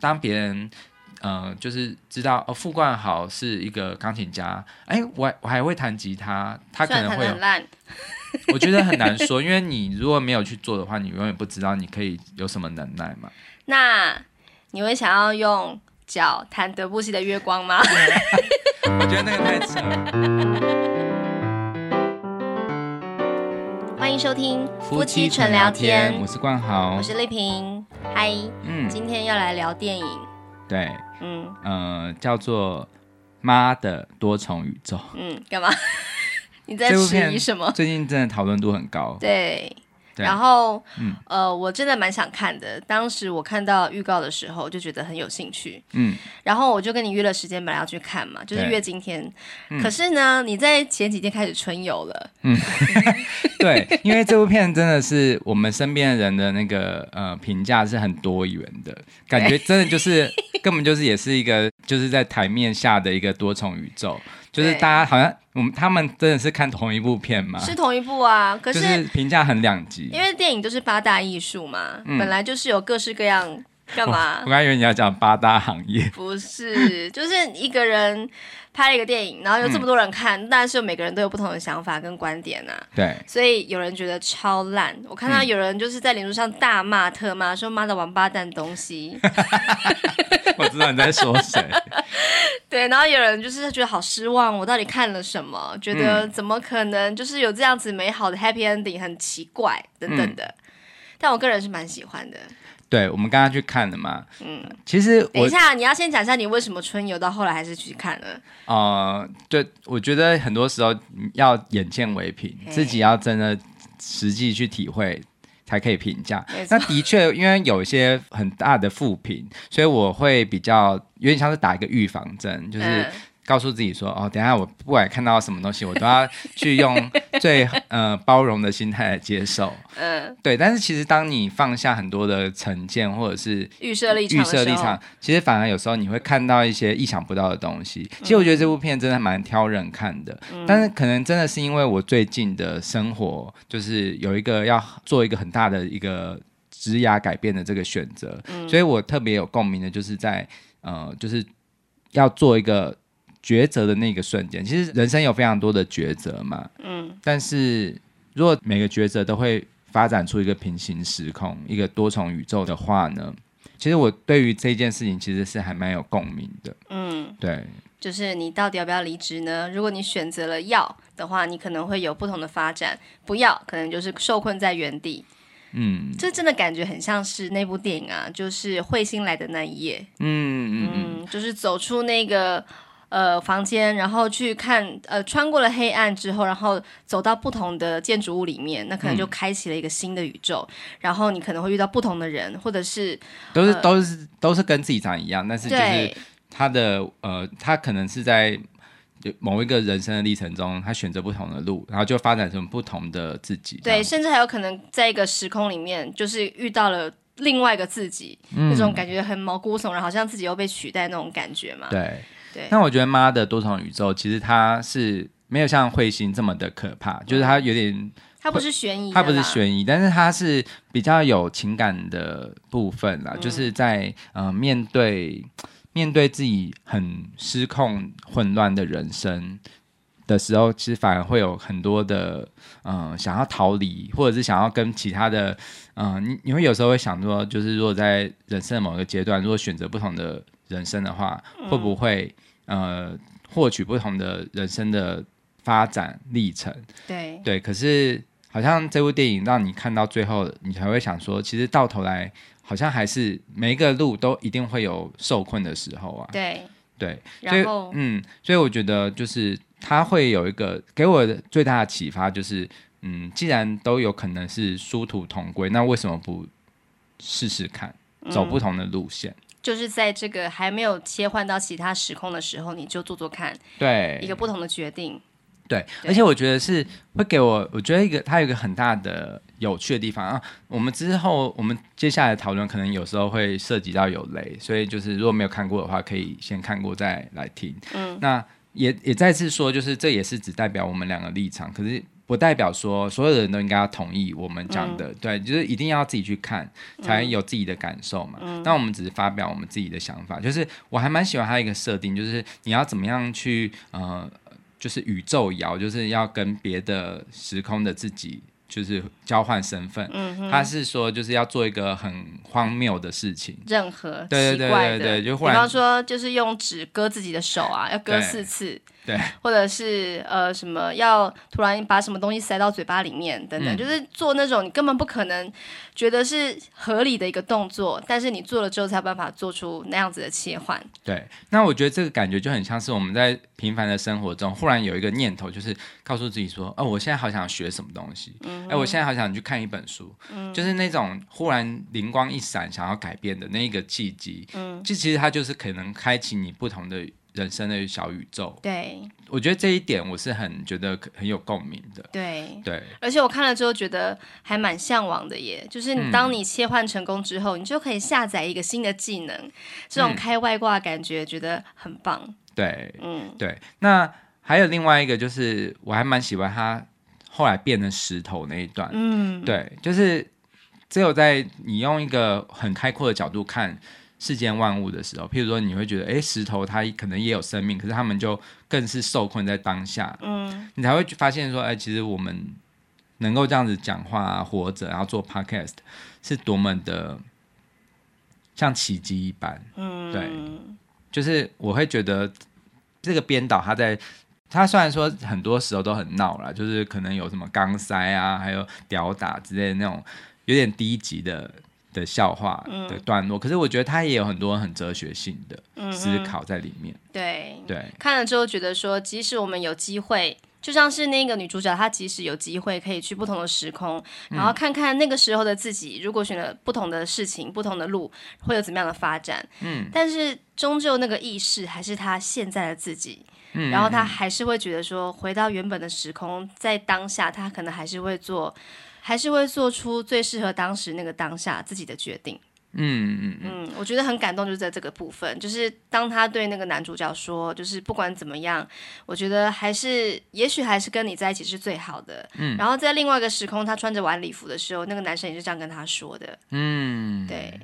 当别人呃就是知道哦，傅冠豪是一个钢琴家，哎，我我还会弹吉他，他可能会很烂。我觉得很难说，因为你如果没有去做的话，你永远不知道你可以有什么能耐嘛。那你会想要用脚弹德布西的月光吗？我觉得那个太扯了。欢迎收听夫妻纯聊天，我是冠豪，我是丽萍，嗨，嗯，今天要来聊电影，对，嗯，呃，叫做《妈的多重宇宙》，嗯，干嘛？你在质疑什么？最近真的讨论度很高。对，对然后，嗯、呃，我真的蛮想看的。当时我看到预告的时候，就觉得很有兴趣。嗯，然后我就跟你约了时间，本来要去看嘛，就是约今天。嗯、可是呢，你在前几天开始春游了。嗯，对，因为这部片真的是我们身边的人的那个呃评价是很多元的，感觉真的就是 根本就是也是一个就是在台面下的一个多重宇宙。就是大家好像我们他们真的是看同一部片吗？是同一部啊，可是评价很两极。因为电影都是八大艺术嘛，嗯、本来就是有各式各样。干嘛？我刚以为你要讲八大行业。不是，就是一个人拍了一个电影，然后有这么多人看，嗯、但是每个人都有不同的想法跟观点啊。对。所以有人觉得超烂，我看到有人就是在脸书上大骂特骂，说妈的王八蛋东西。我知道你在说谁。对，然后有人就是觉得好失望，我到底看了什么？觉得怎么可能就是有这样子美好的 happy ending，很奇怪等等的。嗯、但我个人是蛮喜欢的。对，我们刚刚去看了嘛。嗯，其实等一下，你要先讲一下你为什么春游到后来还是去看了。呃，对，我觉得很多时候要眼见为凭，自己要真的实际去体会。才可以评价。那的确，因为有一些很大的负评，所以我会比较有点像是打一个预防针，就是告诉自己说：“嗯、哦，等下我不管看到什么东西，我都要去用 最呃包容的心态来接受。”嗯，对。但是其实当你放下很多的成见或者是预设立场，预设立场，其实反而有时候你会看到一些意想不到的东西。其实我觉得这部片真的蛮挑人看的，嗯、但是可能真的是因为我最近的生活就是有一个要做一个很大的一个职涯改变的这个选择，嗯、所以我特别有共鸣的，就是在呃，就是要做一个。抉择的那个瞬间，其实人生有非常多的抉择嘛。嗯，但是如果每个抉择都会发展出一个平行时空、一个多重宇宙的话呢，其实我对于这件事情其实是还蛮有共鸣的。嗯，对，就是你到底要不要离职呢？如果你选择了要的话，你可能会有不同的发展；不要，可能就是受困在原地。嗯，这真的感觉很像是那部电影啊，就是彗星来的那一夜。嗯嗯嗯，就是走出那个。呃，房间，然后去看，呃，穿过了黑暗之后，然后走到不同的建筑物里面，那可能就开启了一个新的宇宙。嗯、然后你可能会遇到不同的人，或者是都是、呃、都是都是跟自己长一样，但是就是他的呃，他可能是在某一个人生的历程中，他选择不同的路，然后就发展成不同的自己。对，甚至还有可能在一个时空里面，就是遇到了另外一个自己，嗯、那种感觉很毛骨悚然，好像自己又被取代那种感觉嘛。对。对，那我觉得妈的多重宇宙其实它是没有像彗星这么的可怕，嗯、就是它有点，它不是悬疑，它不是悬疑，但是它是比较有情感的部分啦，嗯、就是在呃面对面对自己很失控混乱的人生的时候，其实反而会有很多的嗯、呃、想要逃离，或者是想要跟其他的嗯、呃、你你会有时候会想说，就是如果在人生的某个阶段，如果选择不同的。人生的话，会不会、嗯、呃获取不同的人生的发展历程？对对，可是好像这部电影让你看到最后，你才会想说，其实到头来好像还是每一个路都一定会有受困的时候啊。对对，然后嗯，所以我觉得就是他会有一个给我的最大的启发，就是嗯，既然都有可能是殊途同归，那为什么不试试看走不同的路线？嗯就是在这个还没有切换到其他时空的时候，你就做做看，对一个不同的决定。对，对而且我觉得是会给我，我觉得一个它有一个很大的有趣的地方啊。我们之后我们接下来讨论，可能有时候会涉及到有雷，所以就是如果没有看过的话，可以先看过再来听。嗯，那也也再次说，就是这也是只代表我们两个立场，可是。不代表说所有的人都应该要同意我们讲的，嗯、对，就是一定要自己去看才有自己的感受嘛。那、嗯、我们只是发表我们自己的想法，就是我还蛮喜欢他一个设定，就是你要怎么样去呃，就是宇宙摇，就是要跟别的时空的自己。就是交换身份，嗯、哼他是说就是要做一个很荒谬的事情，任何对对对对对，就比方说就是用纸割自己的手啊，要割四次。对，或者是呃什么要突然把什么东西塞到嘴巴里面等等，嗯、就是做那种你根本不可能觉得是合理的一个动作，但是你做了之后才有办法做出那样子的切换。对，那我觉得这个感觉就很像是我们在平凡的生活中忽然有一个念头，就是告诉自己说，哦，我现在好想学什么东西，哎、嗯哼，我现在好想去看一本书，嗯、就是那种忽然灵光一闪想要改变的那一个契机。嗯，这其实它就是可能开启你不同的。人生的小宇宙，对，我觉得这一点我是很觉得很有共鸣的，对。对，而且我看了之后觉得还蛮向往的耶，就是你当你切换成功之后，嗯、你就可以下载一个新的技能，这种开外挂感觉觉得很棒，对，嗯，对。那还有另外一个就是我还蛮喜欢他后来变成石头那一段，嗯，对，就是只有在你用一个很开阔的角度看。世间万物的时候，譬如说你会觉得，哎，石头它可能也有生命，可是他们就更是受困在当下。嗯，你才会发现说，哎，其实我们能够这样子讲话啊，活着，然后做 podcast，是多么的像奇迹一般。嗯，对，就是我会觉得这个编导他在，他虽然说很多时候都很闹啦，就是可能有什么钢塞啊，还有吊打之类的那种有点低级的。的笑话的段落，嗯、可是我觉得他也有很多很哲学性的思考在里面。嗯、对对，看了之后觉得说，即使我们有机会，就像是那个女主角，她即使有机会可以去不同的时空，然后看看那个时候的自己，如果选了不同的事情、不同的路，会有怎么样的发展。嗯，但是终究那个意识还是她现在的自己。嗯，然后他还是会觉得说，回到原本的时空，在当下，他可能还是会做。还是会做出最适合当时那个当下自己的决定。嗯嗯嗯，我觉得很感动，就是在这个部分，就是当他对那个男主角说，就是不管怎么样，我觉得还是，也许还是跟你在一起是最好的。嗯，然后在另外一个时空，他穿着晚礼服的时候，那个男生也是这样跟他说的。嗯，对，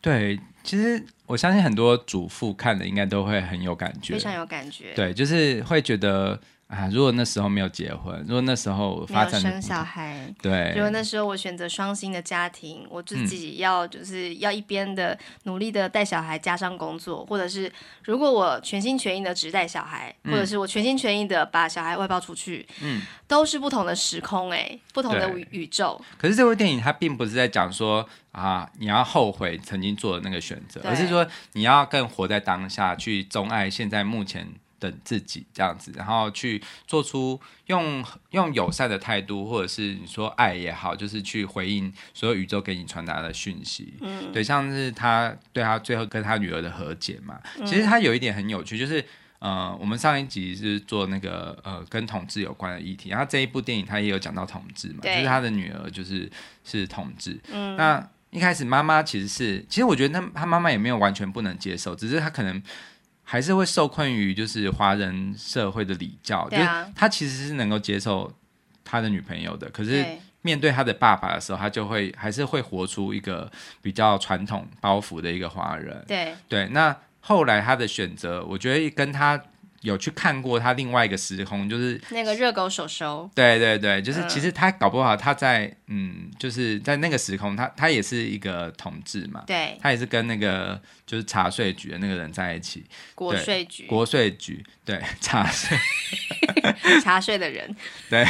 对，其实我相信很多主妇看了应该都会很有感觉，非常有感觉。对，就是会觉得。啊！如果那时候没有结婚，如果那时候发生生小孩，对，如果那时候我选择双薪的家庭，我自己要就是要一边的努力的带小孩，加上工作，或者是如果我全心全意的只带小孩，嗯、或者是我全心全意的把小孩外包出去，嗯，都是不同的时空哎、欸，不同的宇宙。可是这部电影它并不是在讲说啊，你要后悔曾经做的那个选择，而是说你要更活在当下，去钟爱现在目前。等自己这样子，然后去做出用用友善的态度，或者是你说爱也好，就是去回应所有宇宙给你传达的讯息。嗯，对，像是他对他最后跟他女儿的和解嘛，嗯、其实他有一点很有趣，就是呃，我们上一集是做那个呃跟统治有关的议题，然后这一部电影他也有讲到统治嘛，就是他的女儿就是是统治。嗯，那一开始妈妈其实是，其实我觉得他他妈妈也没有完全不能接受，只是他可能。还是会受困于就是华人社会的礼教，对啊，就是他其实是能够接受他的女朋友的，可是面对他的爸爸的时候，他就会还是会活出一个比较传统包袱的一个华人。对对，那后来他的选择，我觉得跟他。有去看过他另外一个时空，就是那个热狗手手。对对对，就是其实他搞不好他在嗯，嗯，就是在那个时空，他他也是一个同志嘛。对，他也是跟那个就是茶税局的那个人在一起。国税局。国税局，对，茶税。茶税的人。对，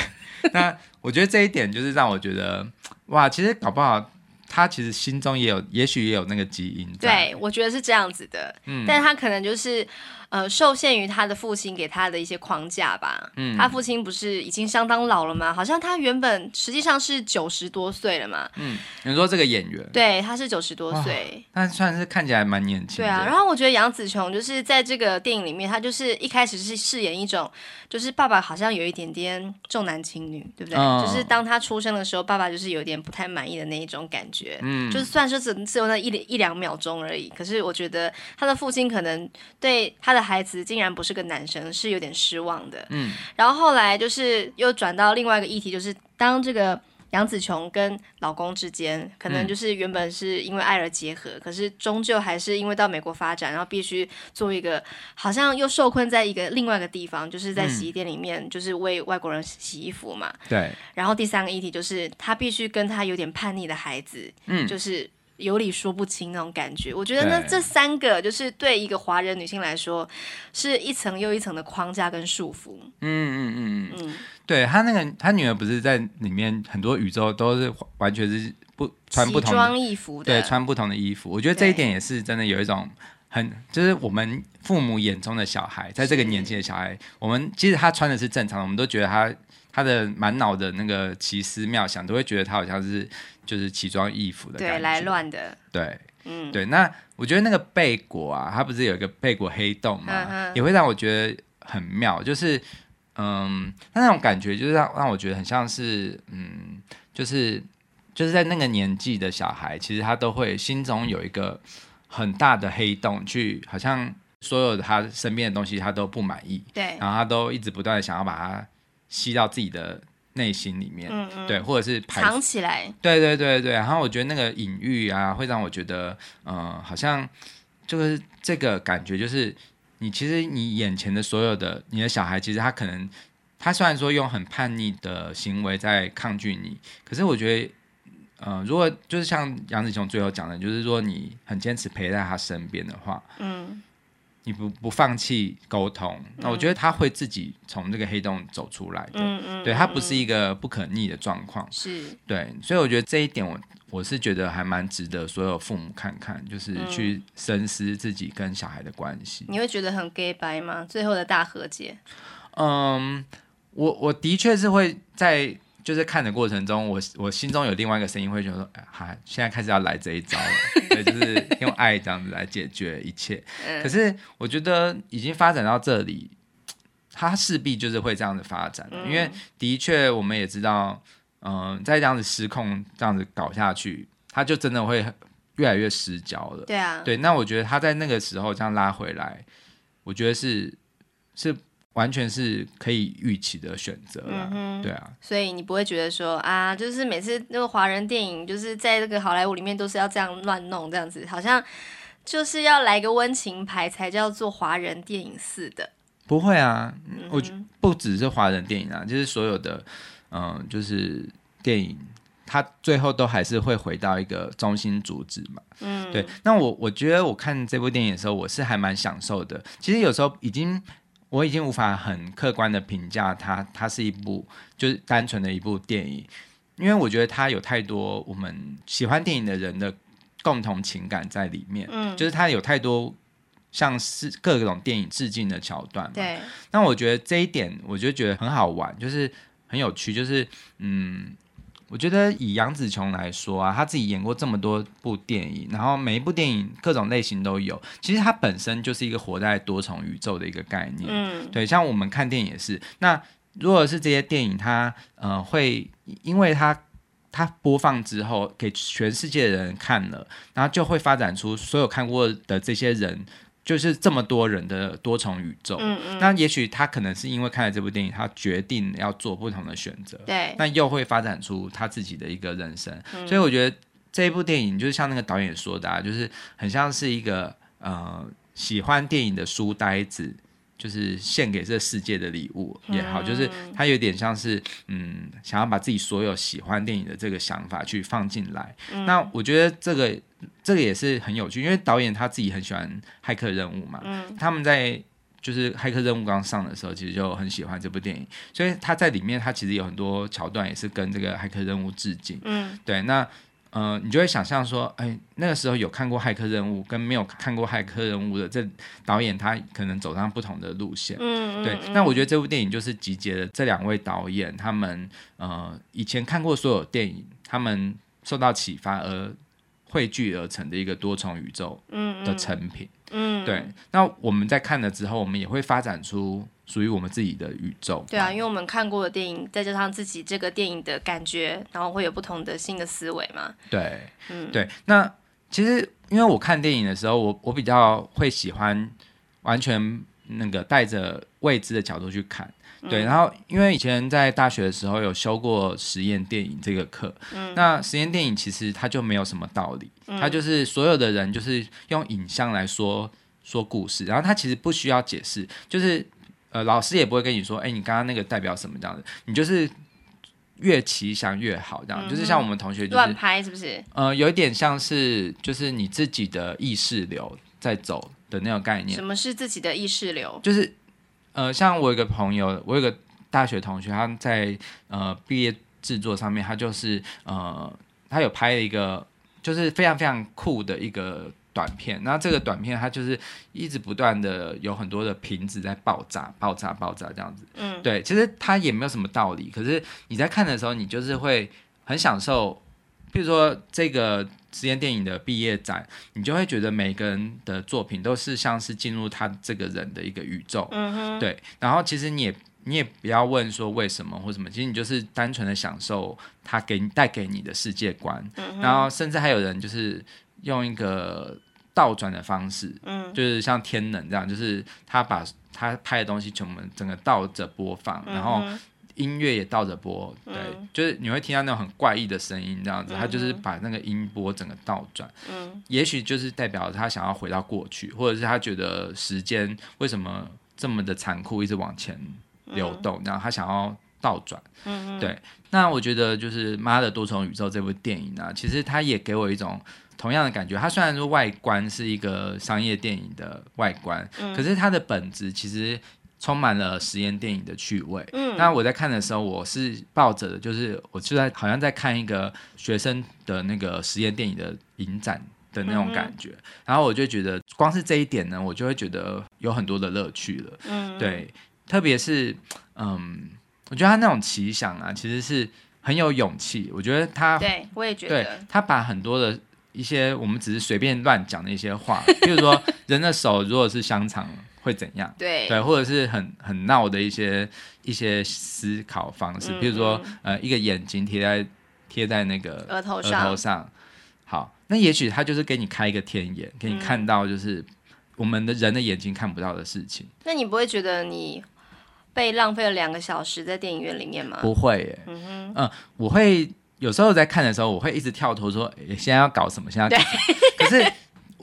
那我觉得这一点就是让我觉得哇，其实搞不好他其实心中也有，也许也有那个基因。对，我觉得是这样子的。嗯，但是他可能就是。呃，受限于他的父亲给他的一些框架吧。嗯，他父亲不是已经相当老了吗？好像他原本实际上是九十多岁了嘛。嗯，你说这个演员？对，他是九十多岁，但算是看起来蛮年轻。对啊，然后我觉得杨紫琼就是在这个电影里面，他就是一开始是饰演一种，就是爸爸好像有一点点重男轻女，对不对？嗯，就是当他出生的时候，爸爸就是有点不太满意的那一种感觉。嗯，就是算是只只有那一一两秒钟而已，可是我觉得他的父亲可能对他的孩子竟然不是个男生是有点失望的，嗯，然后后来就是又转到另外一个议题，就是当这个。杨紫琼跟老公之间，可能就是原本是因为爱而结合，嗯、可是终究还是因为到美国发展，然后必须做一个好像又受困在一个另外一个地方，就是在洗衣店里面，就是为外国人洗衣服嘛。对、嗯。然后第三个议题就是他必须跟他有点叛逆的孩子，嗯，就是。有理说不清那种感觉，我觉得呢，这三个就是对一个华人女性来说，是一层又一层的框架跟束缚。嗯嗯嗯嗯，对他那个他女儿不是在里面很多宇宙都是完全是不穿不同奇装异服的，对，穿不同的衣服。我觉得这一点也是真的有一种很，就是我们父母眼中的小孩，在这个年纪的小孩，我们其实他穿的是正常的，我们都觉得他他的满脑的那个奇思妙想，都会觉得他好像是。就是奇装异服的感觉，对，来乱的，对，嗯，对。那我觉得那个贝果啊，它不是有一个贝果黑洞嘛，呵呵也会让我觉得很妙。就是，嗯，那那种感觉就是让让我觉得很像是，嗯，就是就是在那个年纪的小孩，其实他都会心中有一个很大的黑洞，去好像所有的他身边的东西他都不满意，对，然后他都一直不断的想要把它吸到自己的。内心里面，嗯嗯对，或者是藏起来，对对对对。然后我觉得那个隐喻啊，会让我觉得，嗯、呃，好像就是这个感觉，就是你其实你眼前的所有的你的小孩，其实他可能他虽然说用很叛逆的行为在抗拒你，可是我觉得，嗯、呃，如果就是像杨子琼最后讲的，就是说你很坚持陪在他身边的话，嗯。你不不放弃沟通，那我觉得他会自己从这个黑洞走出来的。嗯嗯，对，他不是一个不可逆的状况。是，对，所以我觉得这一点我我是觉得还蛮值得所有父母看看，就是去深思自己跟小孩的关系。你会觉得很 gay 白吗？最后的大和解？嗯，我我的确是会在。就是看的过程中，我我心中有另外一个声音，会觉得说，哎，哈，现在开始要来这一招了，对，就是用爱这样子来解决一切。可是我觉得已经发展到这里，它势必就是会这样子发展，因为的确我们也知道，嗯、呃，再这样子失控这样子搞下去，它就真的会越来越失焦了。对啊，对，那我觉得他在那个时候这样拉回来，我觉得是是。完全是可以预期的选择了，嗯、对啊，所以你不会觉得说啊，就是每次那个华人电影，就是在这个好莱坞里面都是要这样乱弄，这样子好像就是要来个温情牌才叫做华人电影似的。不会啊，嗯、我不只是华人电影啊，就是所有的，嗯、呃，就是电影，它最后都还是会回到一个中心主旨嘛。嗯，对。那我我觉得我看这部电影的时候，我是还蛮享受的。其实有时候已经。我已经无法很客观的评价它，它是一部就是单纯的一部电影，因为我觉得它有太多我们喜欢电影的人的共同情感在里面，嗯，就是它有太多像是各种电影致敬的桥段嘛，对。那我觉得这一点，我就觉得很好玩，就是很有趣，就是嗯。我觉得以杨紫琼来说啊，她自己演过这么多部电影，然后每一部电影各种类型都有。其实她本身就是一个活在多重宇宙的一个概念。嗯，对，像我们看电影也是。那如果是这些电影，它呃会因为它它播放之后给全世界的人看了，然后就会发展出所有看过的这些人。就是这么多人的多重宇宙，嗯嗯，那也许他可能是因为看了这部电影，他决定要做不同的选择，对，那又会发展出他自己的一个人生，嗯、所以我觉得这一部电影就是像那个导演说的，啊，就是很像是一个呃喜欢电影的书呆子。就是献给这世界的礼物也好，嗯、就是他有点像是嗯，想要把自己所有喜欢电影的这个想法去放进来。嗯、那我觉得这个这个也是很有趣，因为导演他自己很喜欢《骇客任务》嘛，嗯、他们在就是《骇客任务》刚上的时候，其实就很喜欢这部电影，所以他在里面他其实有很多桥段也是跟这个《骇客任务》致敬。嗯，对，那。呃，你就会想象说，哎，那个时候有看过《骇客任务》跟没有看过《骇客任务》的这导演，他可能走上不同的路线。嗯，对。那我觉得这部电影就是集结了这两位导演，他们呃以前看过所有电影，他们受到启发而汇聚而成的一个多重宇宙的成品。嗯，对。那我们在看了之后，我们也会发展出属于我们自己的宇宙。对啊，因为我们看过的电影，再加上自己这个电影的感觉，然后会有不同的新的思维嘛。对，嗯，对。那其实因为我看电影的时候，我我比较会喜欢完全那个带着未知的角度去看。对，然后因为以前在大学的时候有修过实验电影这个课，嗯，那实验电影其实它就没有什么道理，嗯，它就是所有的人就是用影像来说说故事，然后它其实不需要解释，就是呃老师也不会跟你说，哎，你刚刚那个代表什么这样子，你就是越奇想越好这样，嗯，就是像我们同学就是乱拍是不是？呃，有一点像是就是你自己的意识流在走的那种概念。什么是自己的意识流？就是。呃，像我有个朋友，我有个大学同学，他在呃毕业制作上面，他就是呃，他有拍了一个就是非常非常酷的一个短片。那这个短片，它就是一直不断的有很多的瓶子在爆炸、爆炸、爆炸这样子。嗯，对，其实它也没有什么道理，可是你在看的时候，你就是会很享受。比如说这个实验电影的毕业展，你就会觉得每个人的作品都是像是进入他这个人的一个宇宙，嗯哼，对。然后其实你也你也不要问说为什么或什么，其实你就是单纯的享受他给你带给你的世界观。嗯，然后甚至还有人就是用一个倒转的方式，嗯，就是像天能这样，就是他把他拍的东西全部整个倒着播放，嗯、然后。音乐也倒着播，对，嗯、就是你会听到那种很怪异的声音，这样子，嗯、他就是把那个音波整个倒转，嗯，也许就是代表他想要回到过去，或者是他觉得时间为什么这么的残酷，一直往前流动，嗯、然后他想要倒转，嗯，对。那我觉得就是《妈的多重宇宙》这部电影呢、啊，其实它也给我一种同样的感觉。它虽然说外观是一个商业电影的外观，嗯、可是它的本质其实。充满了实验电影的趣味。嗯，那我在看的时候，我是抱着的，就是我就在好像在看一个学生的那个实验电影的影展的那种感觉。嗯、然后我就觉得，光是这一点呢，我就会觉得有很多的乐趣了。嗯，对，特别是嗯，我觉得他那种奇想啊，其实是很有勇气。我觉得他，对我也觉得，他把很多的一些我们只是随便乱讲的一些话，比如说人的手如果是香肠。会怎样？对对，或者是很很闹的一些一些思考方式，比、嗯、如说呃，一个眼睛贴在贴在那个额头上，额头上。好，那也许他就是给你开一个天眼，给你看到就是我们的人的眼睛看不到的事情。嗯、那你不会觉得你被浪费了两个小时在电影院里面吗？不会耶，嗯哼，嗯，我会有时候在看的时候，我会一直跳脱说，诶，现在要搞什么？现在要搞什么？可是。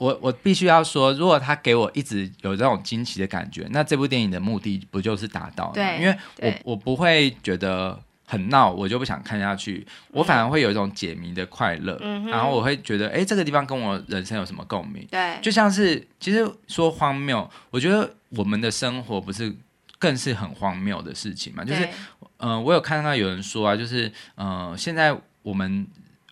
我我必须要说，如果他给我一直有这种惊奇的感觉，那这部电影的目的不就是达到了？对，因为我我不会觉得很闹，我就不想看下去，我反而会有一种解谜的快乐，嗯、然后我会觉得，哎、欸，这个地方跟我人生有什么共鸣？对，就像是其实说荒谬，我觉得我们的生活不是更是很荒谬的事情嘛？就是，嗯、呃，我有看到有人说啊，就是，嗯、呃，现在我们。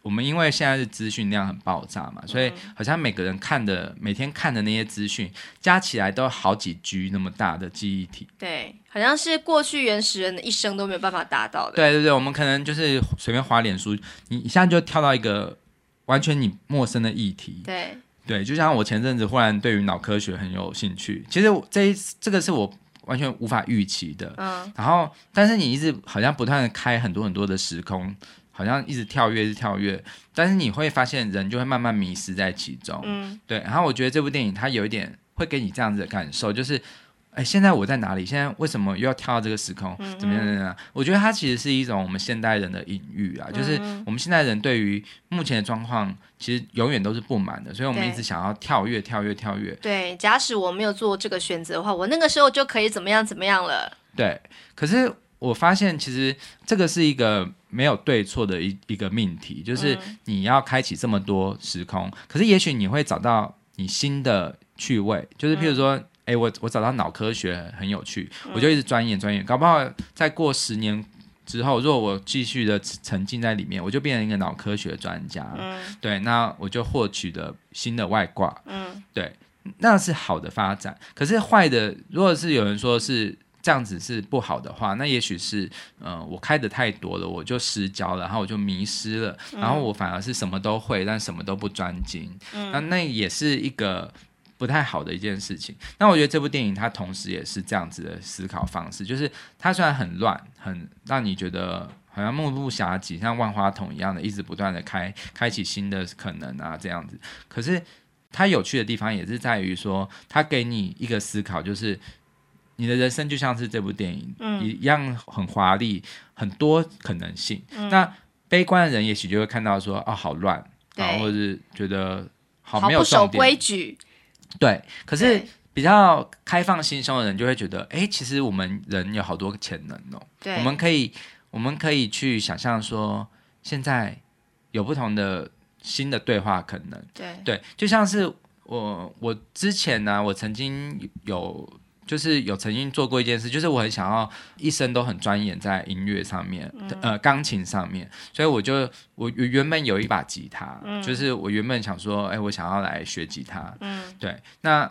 我们因为现在是资讯量很爆炸嘛，所以好像每个人看的每天看的那些资讯加起来都好几 G 那么大的记忆体。对，好像是过去原始人的一生都没有办法达到的。对对对，我们可能就是随便滑脸书，你一下就跳到一个完全你陌生的议题。对对，就像我前阵子忽然对于脑科学很有兴趣，其实这一这个是我完全无法预期的。嗯，然后但是你一直好像不断的开很多很多的时空。好像一直跳跃，一直跳跃，但是你会发现人就会慢慢迷失在其中。嗯，对。然后我觉得这部电影它有一点会给你这样子的感受，就是，哎，现在我在哪里？现在为什么又要跳到这个时空？怎么样？怎么样？我觉得它其实是一种我们现代人的隐喻啊，就是我们现代人对于目前的状况其实永远都是不满的，所以我们一直想要跳跃、跳跃、跳跃。对，假使我没有做这个选择的话，我那个时候就可以怎么样？怎么样了？对，可是。我发现其实这个是一个没有对错的一一个命题，就是你要开启这么多时空，嗯、可是也许你会找到你新的趣味，就是譬如说，哎、嗯，我我找到脑科学很有趣，嗯、我就一直钻研钻研，搞不好再过十年之后，如果我继续的沉浸在里面，我就变成一个脑科学专家，嗯、对，那我就获取了新的外挂，嗯，对，那是好的发展。可是坏的，如果是有人说是。这样子是不好的话，那也许是嗯、呃，我开的太多了，我就失焦了，然后我就迷失了，嗯、然后我反而是什么都会，但什么都不专精。嗯，那那也是一个不太好的一件事情。那我觉得这部电影它同时也是这样子的思考方式，就是它虽然很乱，很让你觉得好像目不暇给，像万花筒一样的，一直不断的开开启新的可能啊这样子。可是它有趣的地方也是在于说，它给你一个思考，就是。你的人生就像是这部电影、嗯、一样很华丽，很多可能性。嗯、那悲观的人也许就会看到说，哦，好乱，对然后或者是觉得好没有守规矩。对，可是比较开放心胸的人就会觉得，哎对，其实我们人有好多潜能哦。对，我们可以，我们可以去想象说，现在有不同的新的对话可能。对，对，就像是我，我之前呢、啊，我曾经有。就是有曾经做过一件事，就是我很想要一生都很钻研在音乐上面，嗯、呃，钢琴上面，所以我就我原本有一把吉他，嗯、就是我原本想说，哎，我想要来学吉他，嗯，对。那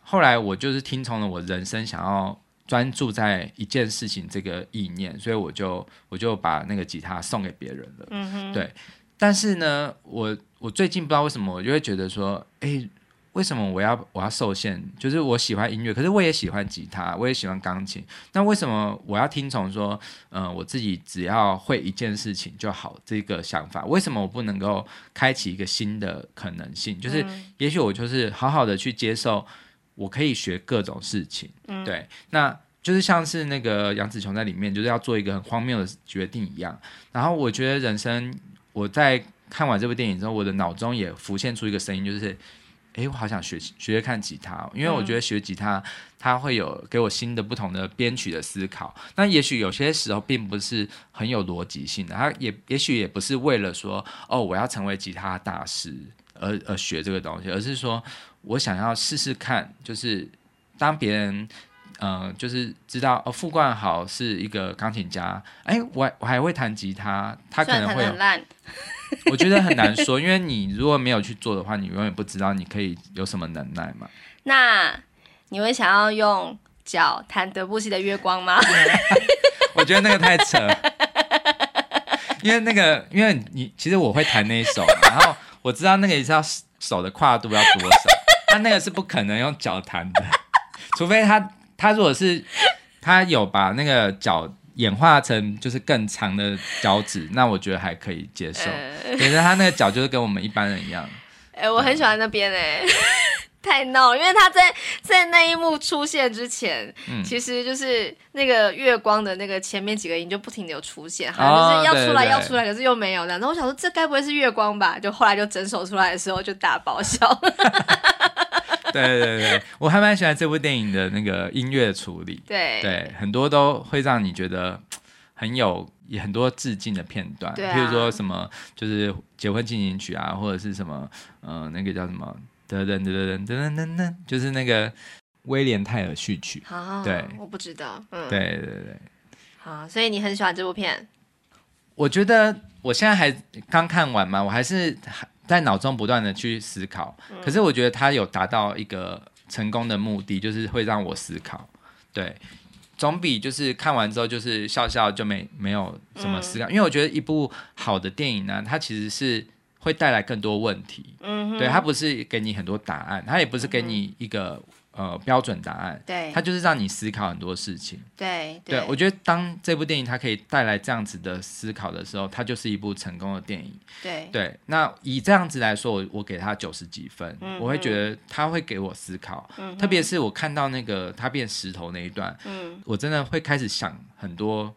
后来我就是听从了我人生想要专注在一件事情这个意念，所以我就我就把那个吉他送给别人了，嗯哼，对。但是呢，我我最近不知道为什么，我就会觉得说，哎。为什么我要我要受限？就是我喜欢音乐，可是我也喜欢吉他，我也喜欢钢琴。那为什么我要听从说，嗯、呃，我自己只要会一件事情就好这个想法？为什么我不能够开启一个新的可能性？就是也许我就是好好的去接受，我可以学各种事情。嗯、对，那就是像是那个杨紫琼在里面就是要做一个很荒谬的决定一样。然后我觉得人生，我在看完这部电影之后，我的脑中也浮现出一个声音，就是。哎，我好想学学学看吉他，因为我觉得学吉他，它会有给我新的不同的编曲的思考。那也许有些时候并不是很有逻辑性的，它也也许也不是为了说哦，我要成为吉他大师而而学这个东西，而是说我想要试试看，就是当别人嗯、呃，就是知道哦，傅冠豪是一个钢琴家，哎，我我还会弹吉他，他可能会有。我觉得很难说，因为你如果没有去做的话，你永远不知道你可以有什么能耐嘛。那你会想要用脚弹德布西的《月光》吗？我觉得那个太扯，因为那个，因为你其实我会弹那一首，然后我知道那个也是要手的跨度要多少，他那个是不可能用脚弹的，除非他他如果是他有把那个脚。演化成就是更长的脚趾，那我觉得还可以接受。可是他那个脚就是跟我们一般人一样。哎、欸，我很喜欢那边哎，嗯、太闹了，因为他在在那一幕出现之前，嗯、其实就是那个月光的那个前面几个音就不停的有出现，好像就是要出来要出来，可是又没有。然后我想说，这该不会是月光吧？就后来就整首出来的时候就大爆笑。对对对，我还蛮喜欢这部电影的那个音乐处理，对。对，很多都会让你觉得很有也很多致敬的片段，比、啊、如说什么就是结婚进行曲啊，或者是什么呃那个叫什么噔噔噔噔噔噔噔，就是那个威廉泰尔序曲，好好好对，我不知道，嗯，对对对，好，所以你很喜欢这部片？我觉得我现在还刚看完嘛，我还是还。在脑中不断的去思考，可是我觉得他有达到一个成功的目的，就是会让我思考，对，总比就是看完之后就是笑笑就没没有什么思考，因为我觉得一部好的电影呢，它其实是会带来更多问题，嗯，对，它不是给你很多答案，它也不是给你一个。呃，标准答案，对，它就是让你思考很多事情，对，对，对，我觉得当这部电影它可以带来这样子的思考的时候，它就是一部成功的电影，对，对。那以这样子来说，我我给他九十几分，我会觉得他会给我思考，嗯、哼特别是我看到那个他变石头那一段，嗯，我真的会开始想很多。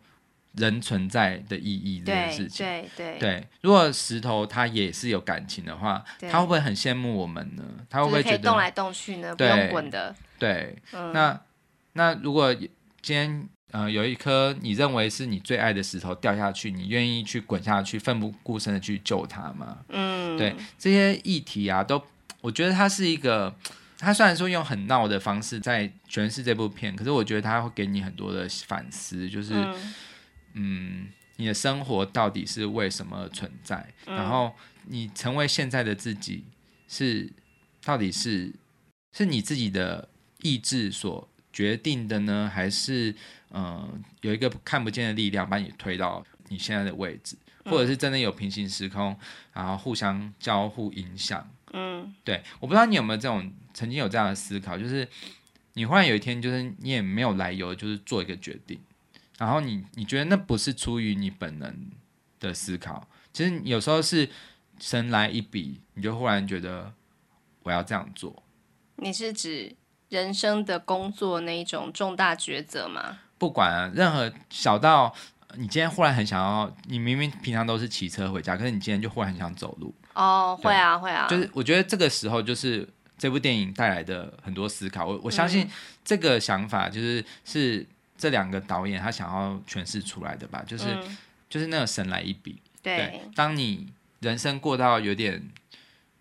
人存在的意义这件事情，对对对，对。如果石头它也是有感情的话，对它会不会很羡慕我们呢？它会不会觉得动来动去呢？对不用滚的。对，嗯、那那如果今天呃有一颗你认为是你最爱的石头掉下去，你愿意去滚下去，奋不顾身的去救它吗？嗯，对，这些议题啊，都我觉得它是一个，它虽然说用很闹的方式在诠释这部片，可是我觉得它会给你很多的反思，就是。嗯嗯，你的生活到底是为什么存在？嗯、然后你成为现在的自己是，到底是是你自己的意志所决定的呢，还是呃有一个看不见的力量把你推到你现在的位置，或者是真的有平行时空，然后互相交互影响？嗯，对，我不知道你有没有这种曾经有这样的思考，就是你忽然有一天，就是你也没有来由，就是做一个决定，然后你你觉得那不是出于你本能的思考，其实有时候是神来一笔，你就忽然觉得我要这样做。你是指人生的工作那一种重大抉择吗？不管啊，任何小到你今天忽然很想要，你明明平常都是骑车回家，可是你今天就忽然很想走路。哦，会啊，会啊。就是我觉得这个时候就是这部电影带来的很多思考。我我相信这个想法就是是这两个导演他想要诠释出来的吧，就是、嗯、就是那个神来一笔。对，对，当你人生过到有点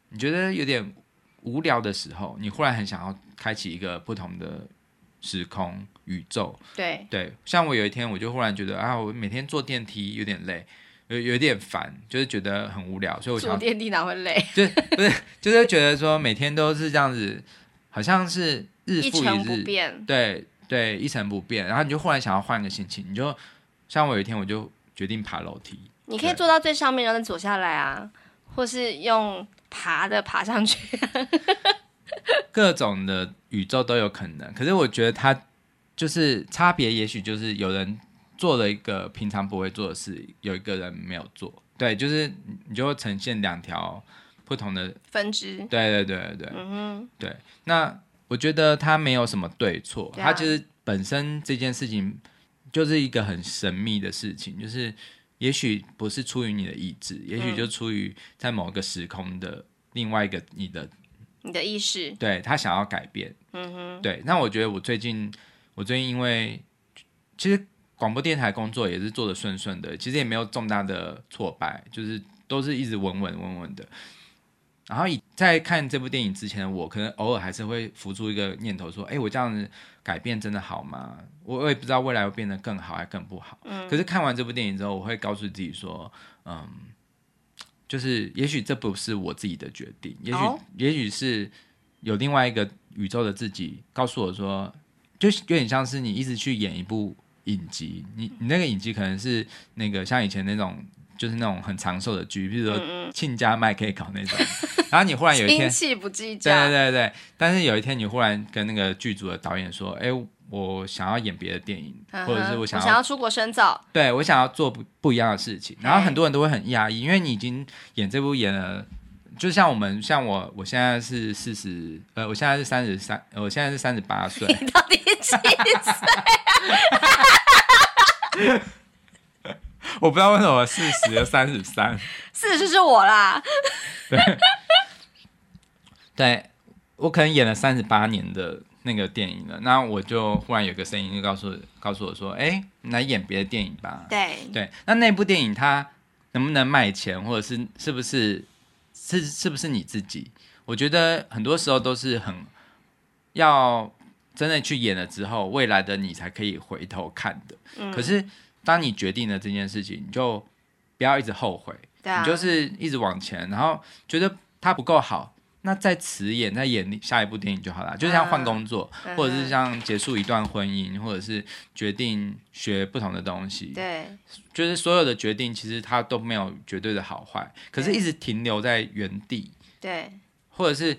你觉得有点无聊的时候，你忽然很想要开启一个不同的时空宇宙。对对，像我有一天我就忽然觉得啊，我每天坐电梯有点累。有有点烦，就是觉得很无聊，所以我想坐电梯哪会累？就不是，就是觉得说每天都是这样子，好像是日复一日，不变。对对，一成不变。然后你就忽然想要换个心情，你就像我有一天我就决定爬楼梯。你可以坐到最上面，然后再走下来啊，或是用爬的爬上去。各种的宇宙都有可能，可是我觉得它就是差别，也许就是有人。做了一个平常不会做的事，有一个人没有做，对，就是你就会呈现两条不同的分支。对对对对，嗯哼，对。那我觉得他没有什么对错，他其实本身这件事情就是一个很神秘的事情，就是也许不是出于你的意志，也许就出于在某个时空的另外一个你的你的意识，对他想要改变，嗯哼，对。那我觉得我最近我最近因为其实。广播电台工作也是做的顺顺的，其实也没有重大的挫败，就是都是一直稳稳稳稳的。然后以在看这部电影之前的我，可能偶尔还是会浮出一个念头，说：“哎，我这样子改变真的好吗？”我我也不知道未来会变得更好还更不好。嗯。可是看完这部电影之后，我会告诉自己说：“嗯，就是也许这不是我自己的决定，也许、哦、也许是有另外一个宇宙的自己告诉我说，就有点像是你一直去演一部。”影集，你你那个影集可能是那个像以前那种，就是那种很长寿的剧，比如说亲家麦可以搞那种。然后你忽然有一天，亲戚不计较，对对对。但是有一天你忽然跟那个剧组的导演说：“哎，我想要演别的电影，或者是我想要，我想要出国深造，对我想要做不不一样的事情。”然后很多人都会很压抑，因为你已经演这部演了，就像我们，像我，我现在是四十，呃，我现在是三十三，我现在是三十八岁，你到底几岁？我不知道为什么四十三十三，四十是我啦。对，对我可能演了三十八年的那个电影了，那我就忽然有个声音就告诉告诉我说：“哎，你来演别的电影吧。”对对，那那部电影它能不能卖钱，或者是是不是是是不是你自己？我觉得很多时候都是很要。真的去演了之后，未来的你才可以回头看的。嗯、可是，当你决定了这件事情，你就不要一直后悔，啊、你就是一直往前，然后觉得它不够好，那再辞演，再演下一部电影就好了。就像换工作，啊、或者是像结束一段婚姻，或者是决定学不同的东西。对，就是所有的决定，其实它都没有绝对的好坏，可是一直停留在原地。对，或者是。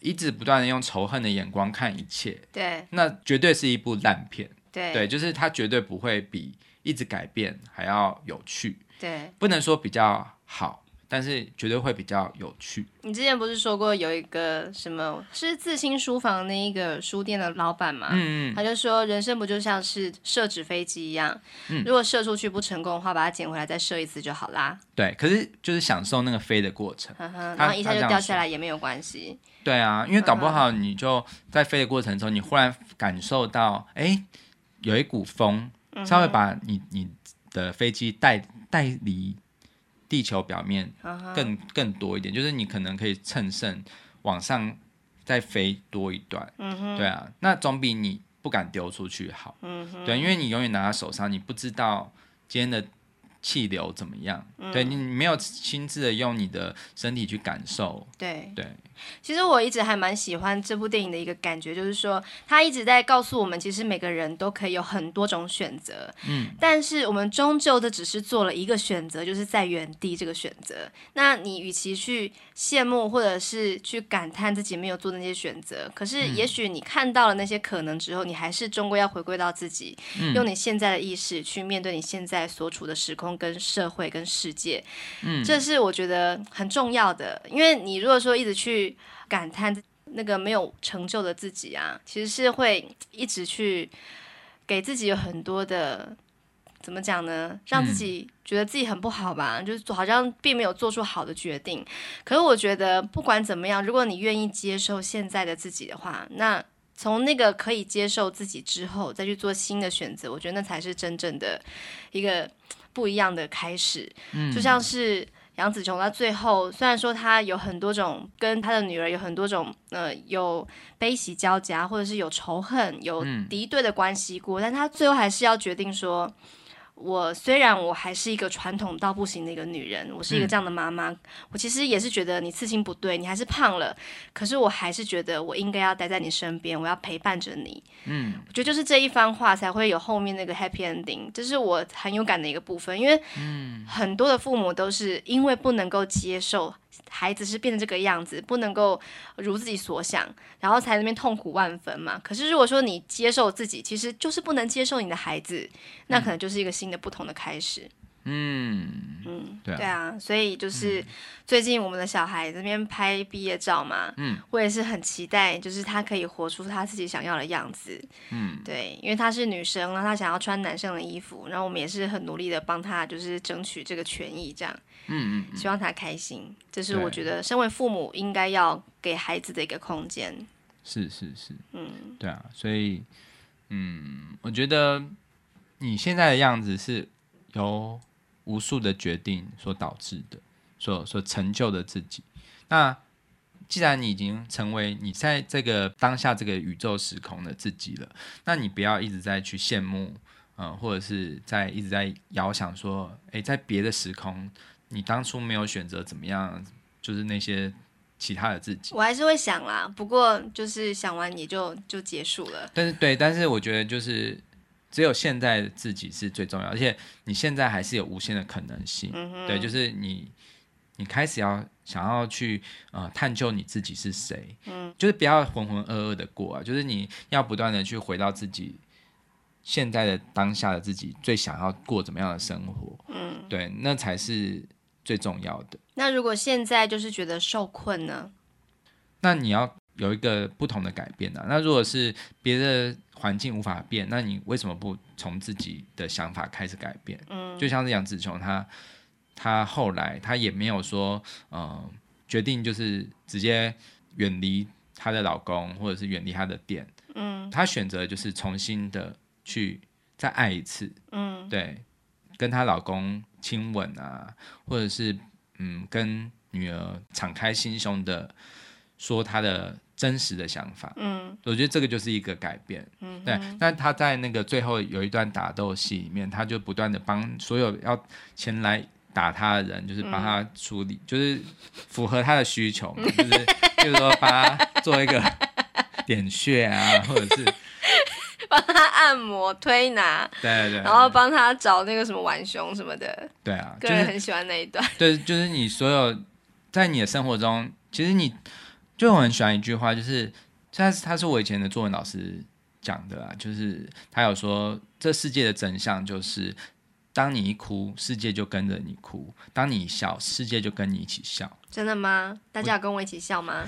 一直不断的用仇恨的眼光看一切，对，那绝对是一部烂片，对，对，就是它绝对不会比一直改变还要有趣，对，不能说比较好。但是绝对会比较有趣。你之前不是说过有一个什么是自新书房那一个书店的老板嘛？嗯嗯，他就说人生不就像是射纸飞机一样，嗯，如果射出去不成功的话，把它捡回来再射一次就好啦。对，可是就是享受那个飞的过程，呵呵，然后一下就掉下来也没有关系。对啊，因为搞不好你就在飞的过程中，你忽然感受到，哎，有一股风稍微把你你的飞机带带离。地球表面更更多一点，就是你可能可以乘胜往上再飞多一段，嗯、对啊，那总比你不敢丢出去好，嗯、对，因为你永远拿在手上，你不知道今天的气流怎么样，嗯、对，你没有亲自的用你的身体去感受，对。对，其实我一直还蛮喜欢这部电影的一个感觉，就是说他一直在告诉我们，其实每个人都可以有很多种选择，嗯，但是我们终究的只是做了一个选择，就是在原地这个选择。那你与其去羡慕或者是去感叹自己没有做那些选择，可是也许你看到了那些可能之后，你还是终归要回归到自己，嗯，用你现在的意识去面对你现在所处的时空、跟社会、跟世界，嗯，这是我觉得很重要的，因为你如果说一直去。感叹那个没有成就的自己啊，其实是会一直去给自己有很多的怎么讲呢？让自己觉得自己很不好吧，嗯、就是好像并没有做出好的决定。可是我觉得不管怎么样，如果你愿意接受现在的自己的话，那从那个可以接受自己之后，再去做新的选择，我觉得那才是真正的一个不一样的开始。嗯，就像是。杨紫琼她最后，虽然说她有很多种跟她的女儿有很多种，呃，有悲喜交加，或者是有仇恨、有敌对的关系过，嗯、但她最后还是要决定说。我虽然我还是一个传统到不行的一个女人，我是一个这样的妈妈，嗯、我其实也是觉得你刺青不对，你还是胖了，可是我还是觉得我应该要待在你身边，我要陪伴着你。嗯，我觉得就是这一番话才会有后面那个 happy ending，这是我很有感的一个部分，因为很多的父母都是因为不能够接受。孩子是变成这个样子，不能够如自己所想，然后才那边痛苦万分嘛。可是如果说你接受自己，其实就是不能接受你的孩子，那可能就是一个新的不同的开始。嗯嗯，对啊，对啊，所以就是最近我们的小孩这边拍毕业照嘛，嗯，我也是很期待，就是他可以活出他自己想要的样子。嗯，对，因为她是女生，然后她想要穿男生的衣服，然后我们也是很努力的帮她，就是争取这个权益，这样。嗯嗯，希望她开心，这是我觉得身为父母应该要给孩子的一个空间。是是是，嗯，对啊，所以，嗯，我觉得你现在的样子是由无数的决定所导致的，所所成就的自己。那既然你已经成为你在这个当下这个宇宙时空的自己了，那你不要一直在去羡慕，嗯、呃，或者是在一直在遥想说，诶，在别的时空。你当初没有选择怎么样，就是那些其他的自己，我还是会想啦。不过就是想完也就就结束了。但是对，但是我觉得就是只有现在的自己是最重要，而且你现在还是有无限的可能性。嗯。对，就是你你开始要想要去呃探究你自己是谁，嗯，就是不要浑浑噩噩的过啊，就是你要不断的去回到自己现在的当下的自己最想要过怎么样的生活，嗯，对，那才是。最重要的。那如果现在就是觉得受困呢？那你要有一个不同的改变啊。那如果是别的环境无法变，那你为什么不从自己的想法开始改变？嗯，就像是杨紫琼，她她后来她也没有说，嗯、呃，决定就是直接远离她的老公，或者是远离她的店。嗯，她选择就是重新的去再爱一次。嗯，对，跟她老公。亲吻啊，或者是嗯，跟女儿敞开心胸的说她的真实的想法，嗯，我觉得这个就是一个改变，嗯，对。那他在那个最后有一段打斗戏里面，他就不断的帮所有要前来打他的人，就是帮他处理，嗯、就是符合他的需求嘛，就是就是说帮他做一个点穴啊，或者是。帮他按摩推拿，对对对，然后帮他找那个什么浣熊什么的，对啊，个人很喜欢那一段。对，就是你所有在你的生活中，其实你就我很喜欢一句话，就是他是他是我以前的作文老师讲的啊，就是他有说，这世界的真相就是，当你一哭，世界就跟着你哭；当你一笑，世界就跟你一起笑。真的吗？大家要跟我一起笑吗？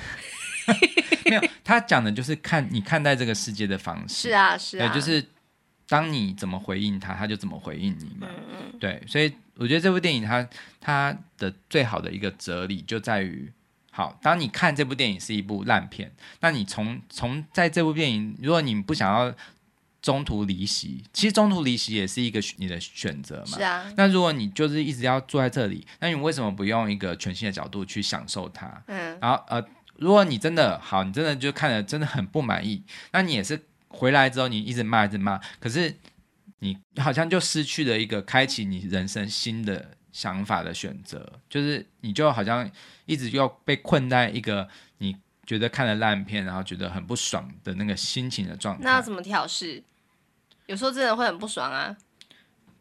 没有，他讲的就是看你看待这个世界的方式。是啊，是啊，对，就是当你怎么回应他，他就怎么回应你嘛。嗯嗯。对，所以我觉得这部电影它它的最好的一个哲理就在于，好，当你看这部电影是一部烂片，那你从从在这部电影，如果你不想要中途离席，其实中途离席也是一个你的选择嘛。是啊。那如果你就是一直要坐在这里，那你为什么不用一个全新的角度去享受它？嗯。然后呃。如果你真的好，你真的就看了真的很不满意，那你也是回来之后你一直骂一直骂，可是你好像就失去了一个开启你人生新的想法的选择，就是你就好像一直要被困在一个你觉得看了烂片，然后觉得很不爽的那个心情的状态。那要怎么调试？有时候真的会很不爽啊。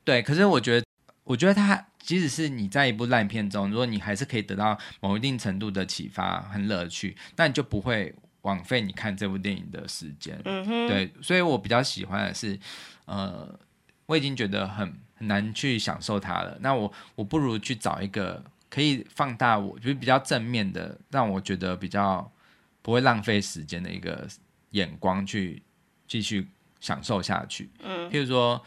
对，可是我觉得，我觉得他即使是你在一部烂片中，如果你还是可以得到某一定程度的启发、很乐趣，那你就不会枉费你看这部电影的时间。嗯哼。对，所以我比较喜欢的是，呃，我已经觉得很。很难去享受它了。那我我不如去找一个可以放大我，就是比较正面的，让我觉得比较不会浪费时间的一个眼光去继续享受下去。嗯，譬如说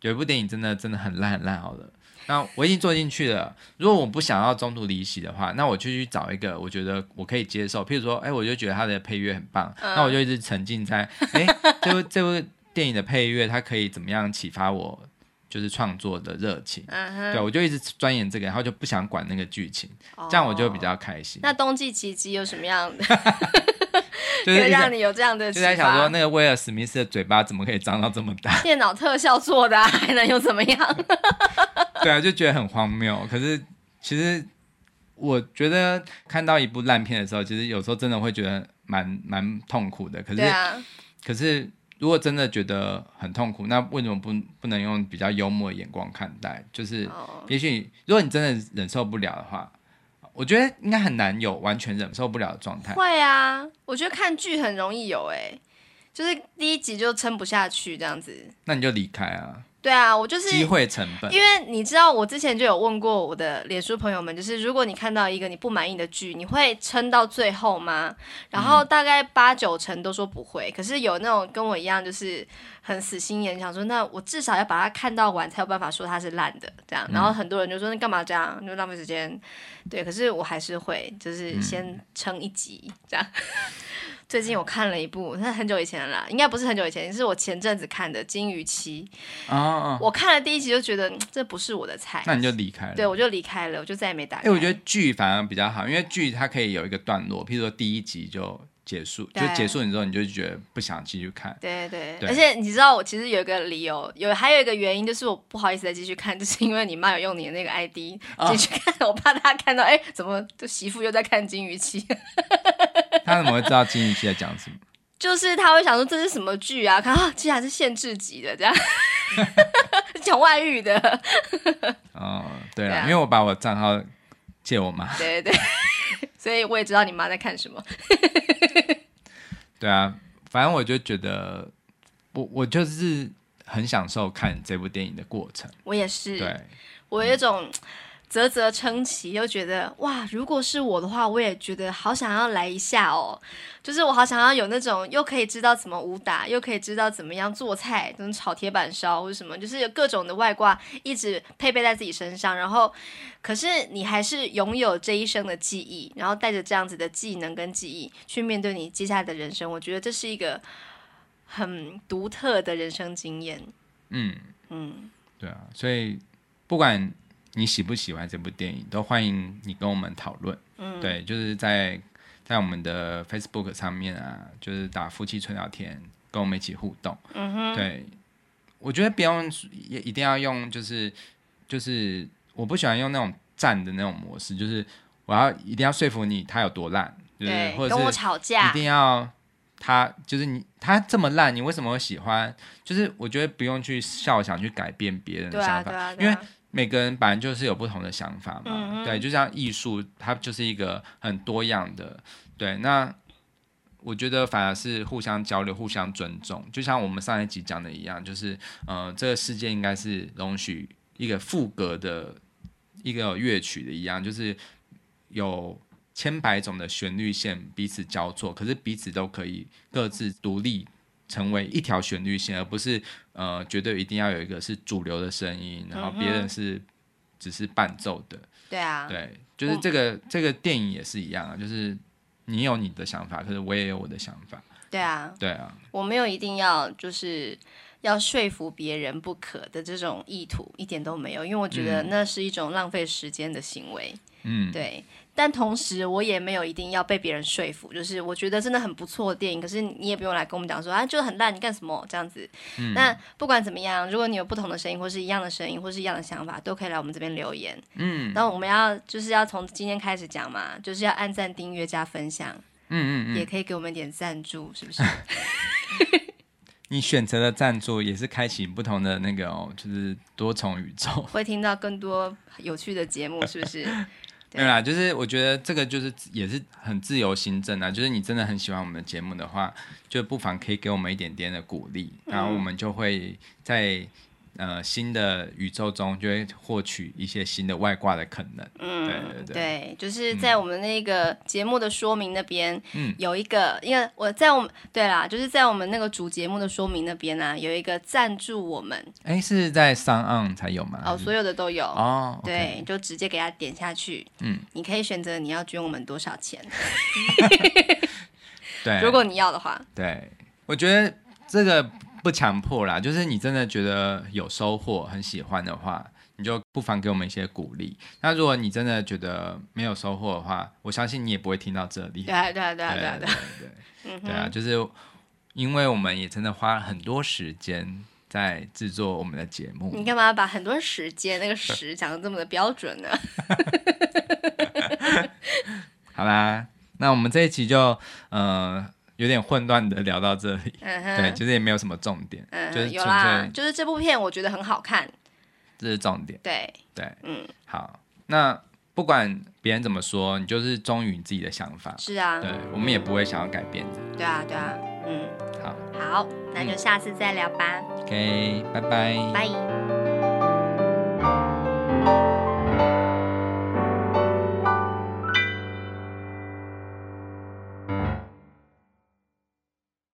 有一部电影真的真的很烂很烂，好了，那我已经坐进去了。如果我不想要中途离席的话，那我就去找一个我觉得我可以接受。譬如说，哎，我就觉得它的配乐很棒，嗯、那我就一直沉浸在哎这部这部电影的配乐，它可以怎么样启发我？就是创作的热情，uh. 对，我就一直钻研这个，然后就不想管那个剧情，oh. 这样我就比较开心。那冬季奇迹有什么样的？就是让你有这样的，就在想说，那个威尔史密斯的嘴巴怎么可以张到这么大？电脑特效做的，啊，还能有怎么样？对啊，就觉得很荒谬。可是其实我觉得看到一部烂片的时候，其实有时候真的会觉得蛮蛮痛苦的。可是，啊、可是。如果真的觉得很痛苦，那为什么不不能用比较幽默的眼光看待？就是，也许如果你真的忍受不了的话，我觉得应该很难有完全忍受不了的状态。会啊，我觉得看剧很容易有，哎，就是第一集就撑不下去这样子。那你就离开啊。对啊，我就是机会成本。因为你知道，我之前就有问过我的脸书朋友们，就是如果你看到一个你不满意的剧，你会撑到最后吗？然后大概八九成都说不会。嗯、可是有那种跟我一样，就是很死心眼，想说那我至少要把它看到完，才有办法说它是烂的这样。然后很多人就说，那干嘛这样，就浪费时间。对，可是我还是会，就是先撑一集这样。最近我看了一部，那很久以前了啦，应该不是很久以前，是我前阵子看的《金鱼妻》哦哦。我看了第一集就觉得这不是我的菜，那你就离开了。对，我就离开了，我就再也没打开。哎、欸，我觉得剧反而比较好，因为剧它可以有一个段落，譬如说第一集就结束，就结束你之后你就觉得不想继续看。对对，对而且你知道我其实有一个理由，有还有一个原因就是我不好意思再继续看，就是因为你妈有用你的那个 ID 继续看，哦、我怕大家看到哎、欸，怎么这媳妇又在看《金鱼期》。他怎么会知道金鱼期在讲什么？就是他会想说，这是什么剧啊？看啊，竟然是限制级的，这样 讲外遇的。哦，对啊，对啊，因为我把我账号借我妈。对对对，所以我也知道你妈在看什么。对啊，反正我就觉得，我我就是很享受看这部电影的过程。我也是。对，我有一种。嗯啧啧称奇，又觉得哇，如果是我的话，我也觉得好想要来一下哦。就是我好想要有那种又可以知道怎么武打，又可以知道怎么样做菜，怎么炒铁板烧或者什么，就是有各种的外挂一直配备在自己身上。然后，可是你还是拥有这一生的记忆，然后带着这样子的技能跟记忆去面对你接下来的人生。我觉得这是一个很独特的人生经验。嗯嗯，对啊，所以不管。你喜不喜欢这部电影？都欢迎你跟我们讨论。嗯，对，就是在在我们的 Facebook 上面啊，就是打夫妻纯聊天，跟我们一起互动。嗯哼，对，我觉得不用也一定要用，就是就是我不喜欢用那种战的那种模式，就是我要一定要说服你他有多烂，就是对或者是跟我吵架，一定要他就是你他这么烂，你为什么会喜欢？就是我觉得不用去笑，想去改变别人的想法，啊啊啊，因为。每个人本来就是有不同的想法嘛，嗯嗯对，就像艺术，它就是一个很多样的，对。那我觉得反而是互相交流、互相尊重，就像我们上一集讲的一样，就是，呃，这个世界应该是容许一个赋格的一个乐曲的一样，就是有千百种的旋律线彼此交错，可是彼此都可以各自独立。成为一条旋律线，而不是呃，绝对一定要有一个是主流的声音，然后别人是只是伴奏的。对啊，对，就是这个这个电影也是一样啊，就是你有你的想法，可是我也有我的想法。对啊，对啊，我没有一定要就是要说服别人不可的这种意图，一点都没有，因为我觉得那是一种浪费时间的行为。嗯，对。但同时我也没有一定要被别人说服，就是我觉得真的很不错的电影，可是你也不用来跟我们讲说啊，就很烂，你干什么这样子。嗯、那不管怎么样，如果你有不同的声音，或是一样的声音，或是一样的想法，都可以来我们这边留言。嗯，然后我们要就是要从今天开始讲嘛，就是要按赞、订阅、加分享。嗯嗯嗯，也可以给我们点赞助，是不是？你选择的赞助也是开启不同的那个哦，就是多重宇宙，会听到更多有趣的节目，是不是？对啦，就是我觉得这个就是也是很自由行政啊，就是你真的很喜欢我们的节目的话，就不妨可以给我们一点点的鼓励，然后我们就会在。呃，新的宇宙中就会获取一些新的外挂的可能。嗯，对对对，对，就是在我们那个节目的说明那边，嗯，有一个，因为我在我们对啦，就是在我们那个主节目的说明那边呢、啊，有一个赞助我们。哎，是在 SoundOn 才有吗？哦，所有的都有哦。对，就直接给他点下去。嗯，你可以选择你要捐我们多少钱。对，如果你要的话。对，我觉得这个。不强迫啦，就是你真的觉得有收获、很喜欢的话，你就不妨给我们一些鼓励。那如果你真的觉得没有收获的话，我相信你也不会听到这里。对啊，对啊，对啊，对啊，对对 对啊，就是因为我们也真的花了很多时间在制作我们的节目。你干嘛把很多时间那个时讲的这么的标准呢？好啦，那我们这一期就呃。有点混乱的聊到这里，嗯、对，其实也没有什么重点，嗯、就是纯粹就是这部片我觉得很好看，这是重点，对。对，嗯，好，那不管别人怎么说，你就是忠于你自己的想法，是啊，对，我们也不会想要改变的，对啊对啊，嗯，好，好，那就下次再聊吧，嗯、OK，拜拜，拜。